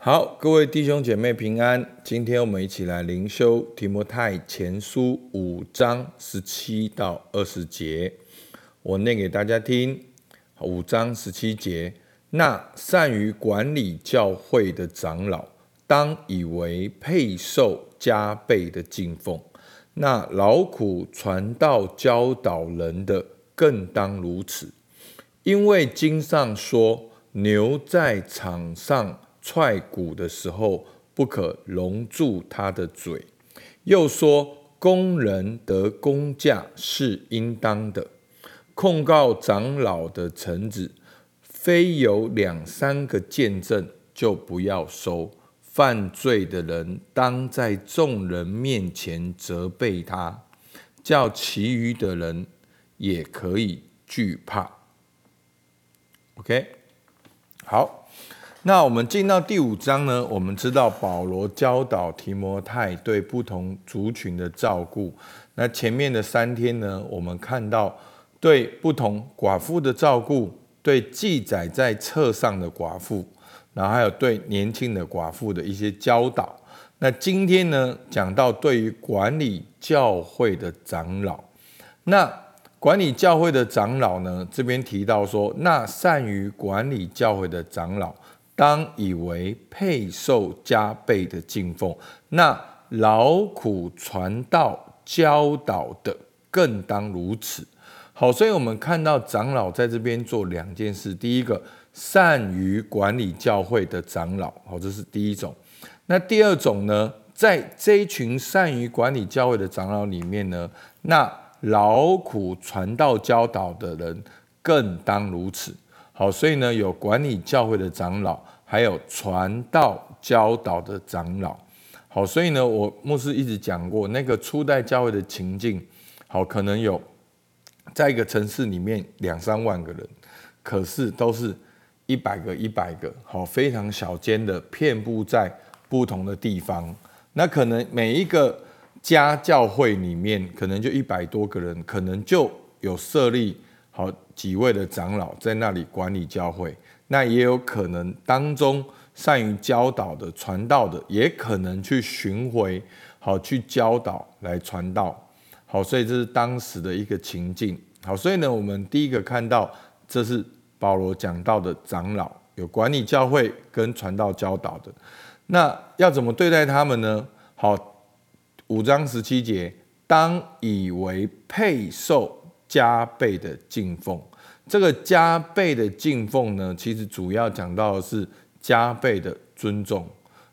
好，各位弟兄姐妹平安。今天我们一起来灵修提摩太前书五章十七到二十节，我念给大家听。五章十七节，那善于管理教会的长老，当以为配受加倍的敬奉；那劳苦传道教导人的，更当如此。因为经上说，牛在场上。踹鼓的时候，不可笼住他的嘴。又说，工人得工价是应当的。控告长老的臣子，非有两三个见证，就不要收。犯罪的人，当在众人面前责备他，叫其余的人也可以惧怕。OK，好。那我们进到第五章呢？我们知道保罗教导提摩太对不同族群的照顾。那前面的三天呢，我们看到对不同寡妇的照顾，对记载在册上的寡妇，然后还有对年轻的寡妇的一些教导。那今天呢，讲到对于管理教会的长老。那管理教会的长老呢，这边提到说，那善于管理教会的长老。当以为配受加倍的敬奉，那劳苦传道教导的更当如此。好，所以我们看到长老在这边做两件事：第一个，善于管理教会的长老，好，这是第一种。那第二种呢，在这一群善于管理教会的长老里面呢，那劳苦传道教导的人更当如此。好，所以呢，有管理教会的长老，还有传道教导的长老。好，所以呢，我牧师一直讲过，那个初代教会的情境，好，可能有在一个城市里面两三万个人，可是都是一百个一百个，好，非常小间的，遍布在不同的地方。那可能每一个家教会里面，可能就一百多个人，可能就有设立。好几位的长老在那里管理教会，那也有可能当中善于教导的、传道的，也可能去巡回，好去教导来传道。好，所以这是当时的一个情境。好，所以呢，我们第一个看到，这是保罗讲到的长老有管理教会跟传道教导的，那要怎么对待他们呢？好，五章十七节，当以为配受。加倍的敬奉，这个加倍的敬奉呢，其实主要讲到的是加倍的尊重。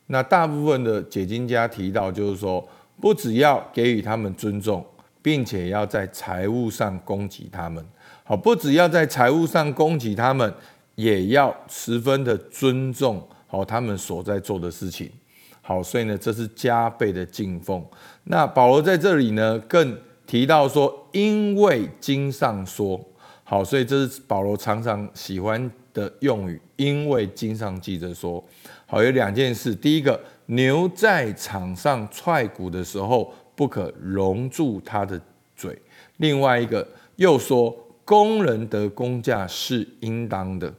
那大部分的解经家提到，就是说，不只要给予他们尊重，并且要在财务上供给他们。好，不只要在财务上供给他们，也要十分的尊重好他们所在做的事情。好，所以呢，这是加倍的敬奉。那保罗在这里呢，更。提到说，因为经上说好，所以这是保罗常常喜欢的用语。因为经上记着说好，有两件事：第一个，牛在场上踹鼓的时候，不可容住它的嘴；另外一个，又说工人得工价是应当的。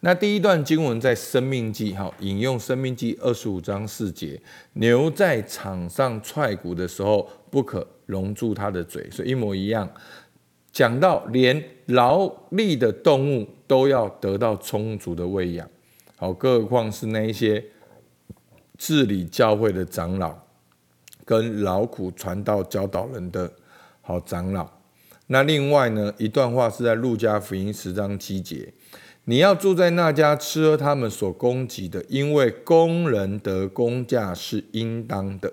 那第一段经文在生命记，哈，引用生命记二十五章四节，牛在场上踹鼓的时候，不可。笼住他的嘴，所以一模一样。讲到连劳力的动物都要得到充足的喂养，好，更何况是那一些治理教会的长老，跟劳苦传道教导人的好长老。那另外呢，一段话是在路加福音十章七节：你要住在那家，吃喝他们所供给的，因为工人得工价是应当的。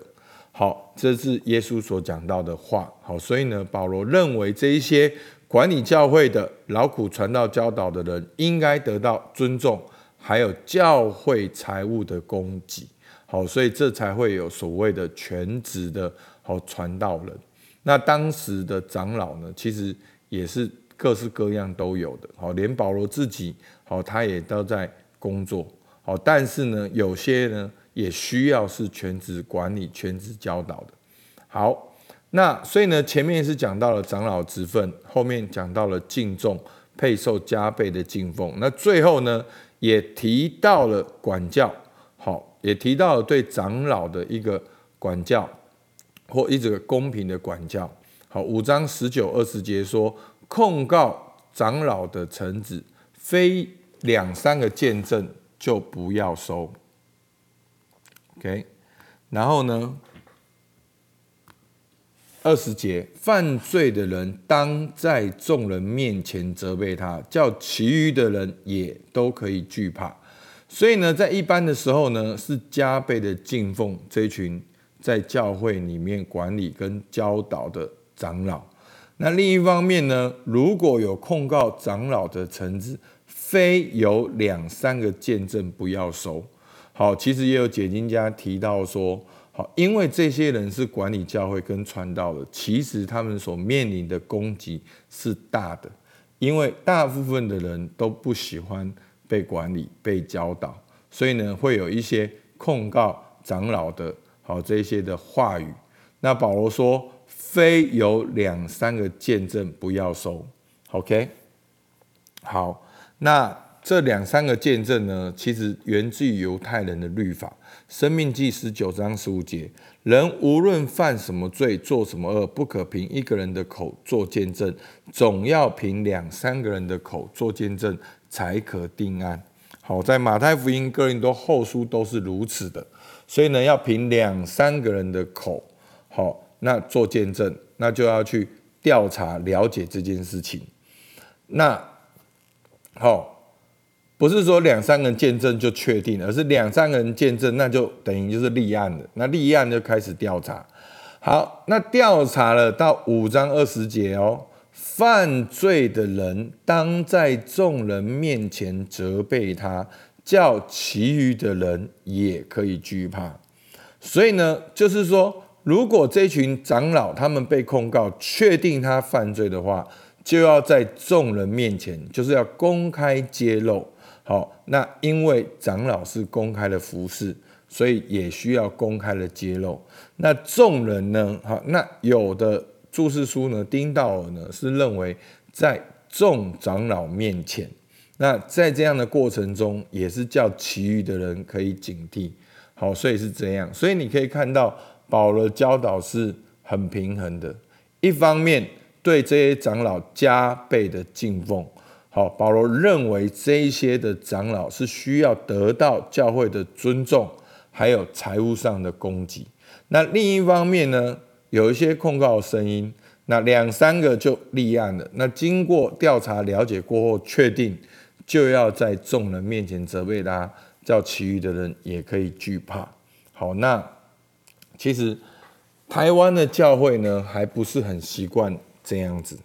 好，这是耶稣所讲到的话。好，所以呢，保罗认为这一些管理教会的劳苦传道教导的人，应该得到尊重，还有教会财务的供给。好，所以这才会有所谓的全职的好传道人。那当时的长老呢，其实也是各式各样都有的。好，连保罗自己，好，他也都在工作。好，但是呢，有些呢。也需要是全职管理、全职教导的。好，那所以呢，前面是讲到了长老职分，后面讲到了敬重、配受加倍的敬奉。那最后呢，也提到了管教。好，也提到了对长老的一个管教，或一个公平的管教。好，五章十九二十节说，控告长老的臣子，非两三个见证就不要收。OK，然后呢？二十节，犯罪的人当在众人面前责备他，叫其余的人也都可以惧怕。所以呢，在一般的时候呢，是加倍的敬奉这群在教会里面管理跟教导的长老。那另一方面呢，如果有控告长老的臣子，非有两三个见证不要收。好，其实也有解经家提到说。好，因为这些人是管理教会跟传道的，其实他们所面临的攻击是大的，因为大部分的人都不喜欢被管理、被教导，所以呢，会有一些控告长老的，好这些的话语。那保罗说，非有两三个见证不要收。OK，好，那。这两三个见证呢，其实源自于犹太人的律法，《生命记》十九章十五节：人无论犯什么罪，做什么恶，不可凭一个人的口做见证，总要凭两三个人的口做见证，才可定案。好，在马太福音、哥林多后书都是如此的，所以呢，要凭两三个人的口，好，那做见证，那就要去调查了解这件事情。那好。不是说两三个人见证就确定，而是两三个人见证，那就等于就是立案了。那立案就开始调查。好，那调查了到五章二十节哦，犯罪的人当在众人面前责备他，叫其余的人也可以惧怕。所以呢，就是说，如果这群长老他们被控告，确定他犯罪的话，就要在众人面前，就是要公开揭露。好，那因为长老是公开的服侍，所以也需要公开的揭露。那众人呢？好，那有的注释书呢，丁道尔呢是认为在众长老面前，那在这样的过程中，也是叫其余的人可以警惕。好，所以是这样。所以你可以看到保罗教导是很平衡的，一方面对这些长老加倍的敬奉。好，保罗认为这一些的长老是需要得到教会的尊重，还有财务上的供给。那另一方面呢，有一些控告声音，那两三个就立案了。那经过调查了解过后，确定就要在众人面前责备他，叫其余的人也可以惧怕。好，那其实台湾的教会呢，还不是很习惯这样子。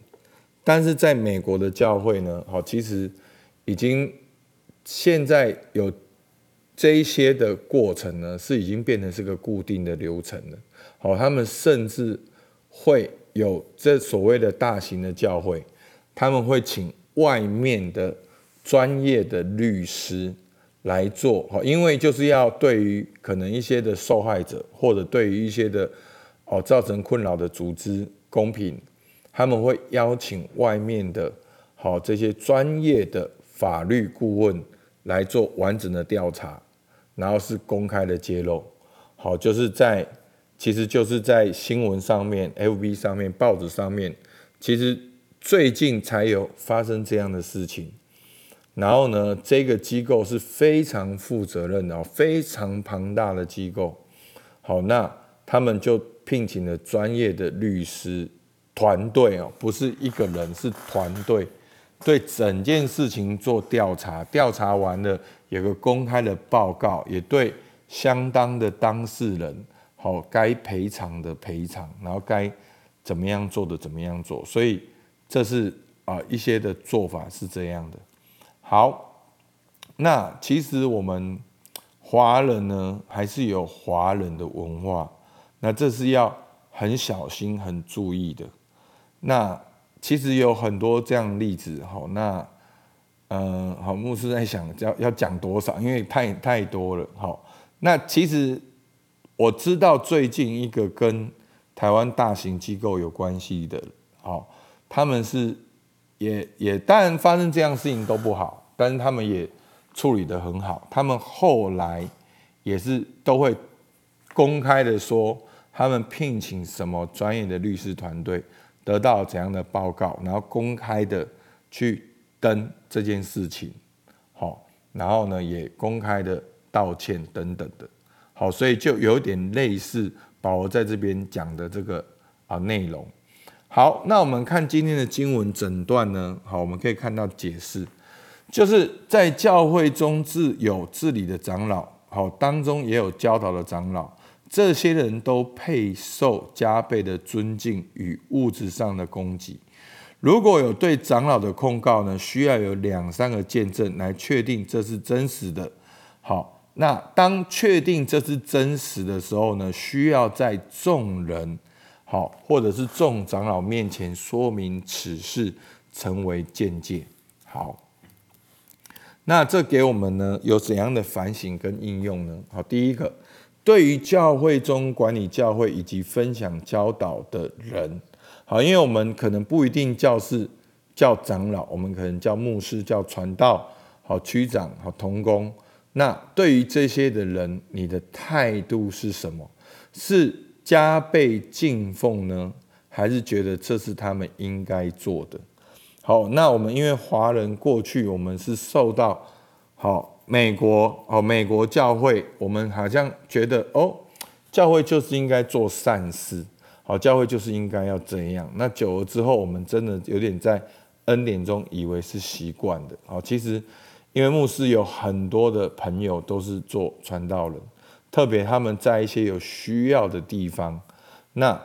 但是在美国的教会呢，好，其实已经现在有这一些的过程呢，是已经变成是个固定的流程了。好，他们甚至会有这所谓的大型的教会，他们会请外面的专业的律师来做，好，因为就是要对于可能一些的受害者，或者对于一些的哦造成困扰的组织公平。他们会邀请外面的好这些专业的法律顾问来做完整的调查，然后是公开的揭露。好，就是在其实就是在新闻上面、FB 上面、报纸上面，其实最近才有发生这样的事情。然后呢，这个机构是非常负责任的，非常庞大的机构。好，那他们就聘请了专业的律师。团队哦，不是一个人，是团队，对整件事情做调查，调查完了有个公开的报告，也对相当的当事人，好该赔偿的赔偿，然后该怎么样做的怎么样做，所以这是啊一些的做法是这样的。好，那其实我们华人呢，还是有华人的文化，那这是要很小心、很注意的。那其实有很多这样例子，好，那嗯，好，牧师在想要要讲多少，因为太太多了，好，那其实我知道最近一个跟台湾大型机构有关系的，好，他们是也也当然发生这样事情都不好，但是他们也处理的很好，他们后来也是都会公开的说，他们聘请什么专业的律师团队，得到怎样的报告，然后公开的去登这件事情，好，然后呢也公开的道歉等等的，好，所以就有点类似保罗在这边讲的这个啊内容。好，那我们看今天的经文整段呢，好，我们可以看到解释。就是在教会中自有治理的长老，好当中也有教导的长老，这些人都配受加倍的尊敬与物质上的供给。如果有对长老的控告呢，需要有两三个见证来确定这是真实的。好，那当确定这是真实的时候呢，需要在众人好或者是众长老面前说明此事，成为见解。好。那这给我们呢有怎样的反省跟应用呢？好，第一个，对于教会中管理教会以及分享教导的人，好，因为我们可能不一定叫是叫长老，我们可能叫牧师、叫传道、好区长、好同工。那对于这些的人，你的态度是什么？是加倍敬奉呢，还是觉得这是他们应该做的？好，那我们因为华人过去我们是受到好美国哦美国教会，我们好像觉得哦教会就是应该做善事，好教会就是应该要这样。那久了之后，我们真的有点在恩典中以为是习惯的。好，其实因为牧师有很多的朋友都是做传道人，特别他们在一些有需要的地方，那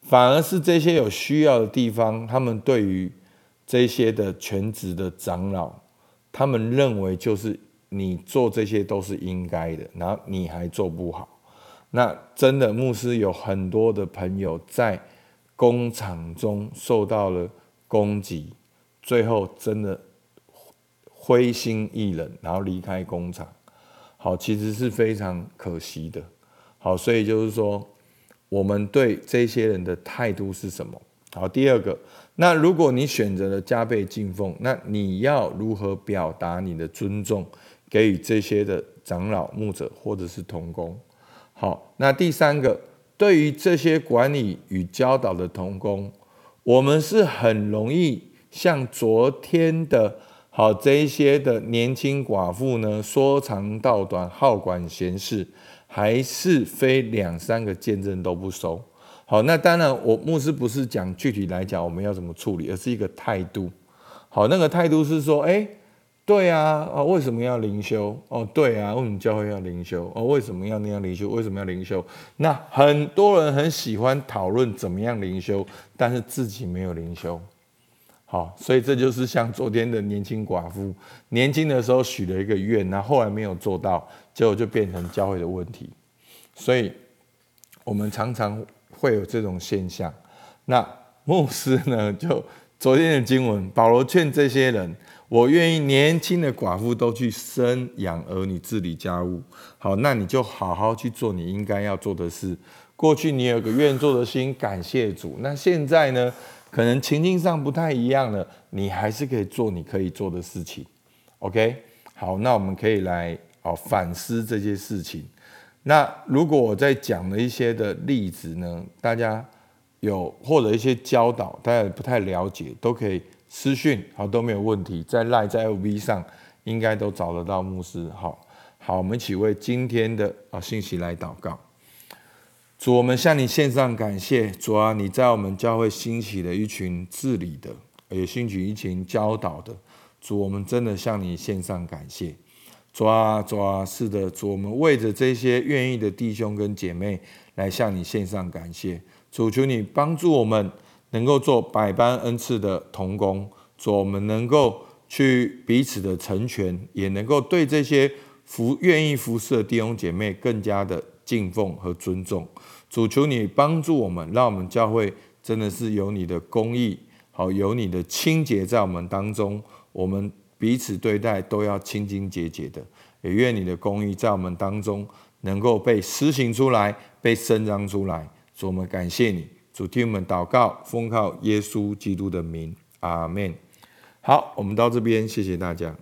反而是这些有需要的地方，他们对于这些的全职的长老，他们认为就是你做这些都是应该的，然后你还做不好，那真的牧师有很多的朋友在工厂中受到了攻击，最后真的灰心意冷，然后离开工厂。好，其实是非常可惜的。好，所以就是说，我们对这些人的态度是什么？好，第二个。那如果你选择了加倍敬奉，那你要如何表达你的尊重，给予这些的长老、牧者或者是童工？好，那第三个，对于这些管理与教导的童工，我们是很容易像昨天的好这一些的年轻寡妇呢，说长道短，好管闲事，还是非两三个见证都不收？好，那当然，我牧师不是讲具体来讲我们要怎么处理，而是一个态度。好，那个态度是说，哎，对啊，哦，为什么要灵修？哦，对啊，为什么教会要灵修？哦，为什么要那样灵修？为什么要灵修？那很多人很喜欢讨论怎么样灵修，但是自己没有灵修。好，所以这就是像昨天的年轻寡妇，年轻的时候许了一个愿，那后来没有做到，结果就变成教会的问题。所以，我们常常。会有这种现象，那牧师呢？就昨天的经文，保罗劝这些人：我愿意年轻的寡妇都去生养儿女、治理家务。好，那你就好好去做你应该要做的事。过去你有个愿做的心，感谢主。那现在呢？可能情境上不太一样了，你还是可以做你可以做的事情。OK，好，那我们可以来哦反思这些事情。那如果我在讲的一些的例子呢，大家有或者一些教导，大家不太了解，都可以私讯，好都没有问题，在赖在 LV 上应该都找得到牧师。好，好，我们一起为今天的啊信息来祷告。主，我们向你献上感谢。主啊，你在我们教会兴起了一群治理的，也兴起一群教导的。主，我们真的向你献上感谢。主啊，主啊，是的，主，我们为着这些愿意的弟兄跟姐妹来向你献上感谢。主，求你帮助我们能够做百般恩赐的同工，主，我们能够去彼此的成全，也能够对这些服愿意服侍的弟兄姐妹更加的敬奉和尊重。主，求你帮助我们，让我们教会真的是有你的公义，好有你的清洁在我们当中，我们。彼此对待都要清清洁洁的，也愿你的公义在我们当中能够被施行出来，被伸张出来。主，我们感谢你，主听我们祷告，奉靠耶稣基督的名，阿门。好，我们到这边，谢谢大家。